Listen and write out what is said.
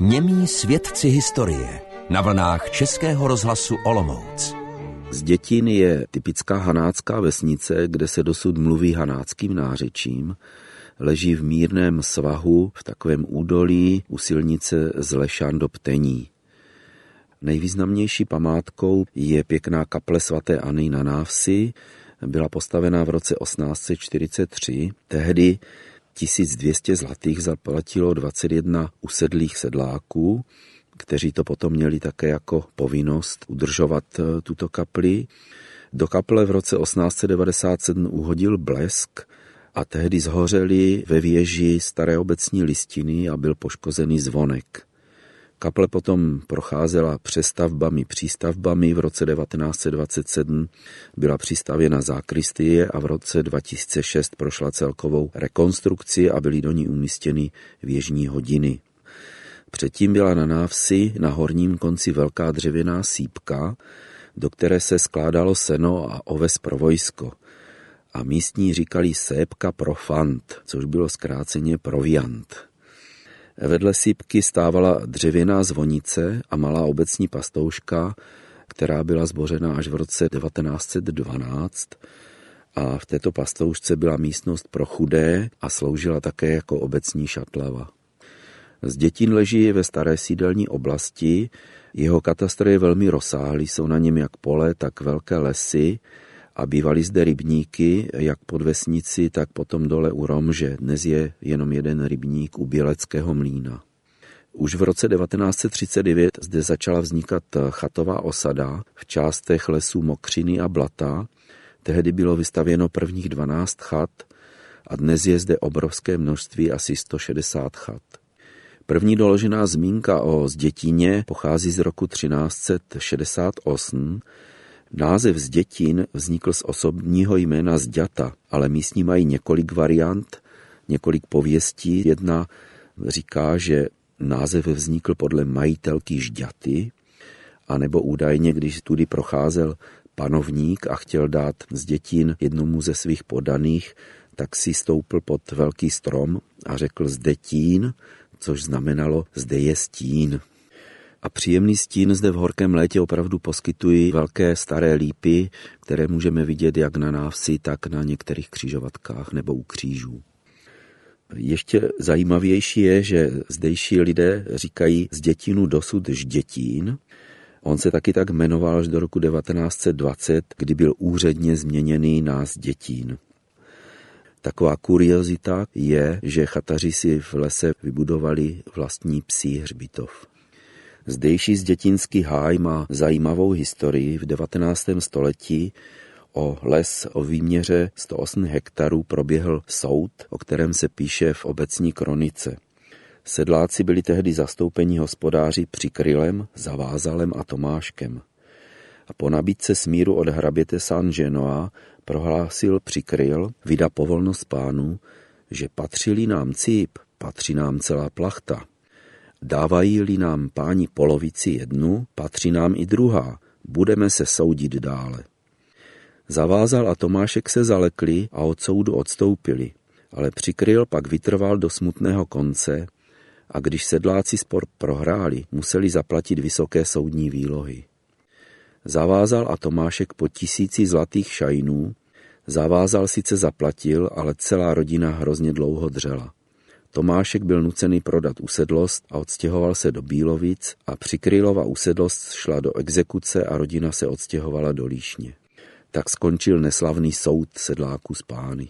Němí svědci historie na vlnách Českého rozhlasu Olomouc. Z Dětin je typická hanácká vesnice, kde se dosud mluví hanáckým nářečím. Leží v mírném svahu v takovém údolí u silnice z Lešan do Ptení. Nejvýznamnější památkou je pěkná kaple svaté Anny na Návsi. Byla postavena v roce 1843. Tehdy 1200 zlatých zaplatilo 21 usedlých sedláků, kteří to potom měli také jako povinnost udržovat eh, tuto kapli. Do kaple v roce 1897 uhodil blesk a tehdy zhořeli ve věži staré obecní listiny a byl poškozený zvonek. Kaple potom procházela přestavbami, přístavbami. V roce 1927 byla přistavěna zákristie a v roce 2006 prošla celkovou rekonstrukci a byly do ní umístěny věžní hodiny. Předtím byla na návsi na horním konci velká dřevěná sípka, do které se skládalo seno a oves pro vojsko. A místní říkali sépka pro fant, což bylo zkráceně proviant. Vedle sípky stávala dřevěná zvonice a malá obecní pastouška, která byla zbořena až v roce 1912 a v této pastoušce byla místnost pro chudé a sloužila také jako obecní šatlava. Z dětin leží ve staré sídelní oblasti, jeho katastr je velmi rozsáhlý, jsou na něm jak pole, tak velké lesy a bývaly zde rybníky, jak pod vesnici, tak potom dole u Romže. Dnes je jenom jeden rybník u Běleckého mlína. Už v roce 1939 zde začala vznikat chatová osada v částech lesů Mokřiny a Blata. Tehdy bylo vystavěno prvních 12 chat a dnes je zde obrovské množství, asi 160 chat. První doložená zmínka o Zdětíně pochází z roku 1368, Název z dětin vznikl z osobního jména Zďata, ale místní mají několik variant, několik pověstí. Jedna říká, že název vznikl podle majitelky Žďaty, anebo údajně, když tudy procházel panovník a chtěl dát z dětin jednomu ze svých podaných, tak si stoupil pod velký strom a řekl zde tín, což znamenalo zde je stín. A příjemný stín zde v horkém létě opravdu poskytují velké staré lípy, které můžeme vidět jak na návsi, tak na některých křižovatkách nebo u křížů. Ještě zajímavější je, že zdejší lidé říkají z dětinu dosud ždětín. On se taky tak jmenoval až do roku 1920, kdy byl úředně změněný na dětín. Taková kuriozita je, že chataři si v lese vybudovali vlastní psí hřbitov. Zdejší zdětinský háj má zajímavou historii. V 19. století o les o výměře 108 hektarů proběhl soud, o kterém se píše v obecní kronice. Sedláci byli tehdy zastoupeni hospodáři Přikrylem, Zavázalem a Tomáškem. A po nabídce smíru od hraběte San Genoa prohlásil Přikryl, vydá povolnost pánu, že patřili nám cíp, patří nám celá plachta. Dávají-li nám páni polovici jednu, patří nám i druhá, budeme se soudit dále. Zavázal a Tomášek se zalekli a od soudu odstoupili, ale přikryl pak vytrval do smutného konce a když sedláci spor prohráli, museli zaplatit vysoké soudní výlohy. Zavázal a Tomášek po tisíci zlatých šajnů, zavázal sice zaplatil, ale celá rodina hrozně dlouho dřela. Tomášek byl nucený prodat usedlost a odstěhoval se do Bílovic a Přikrylova usedlost šla do exekuce a rodina se odstěhovala do Líšně. Tak skončil neslavný soud sedláků z pány.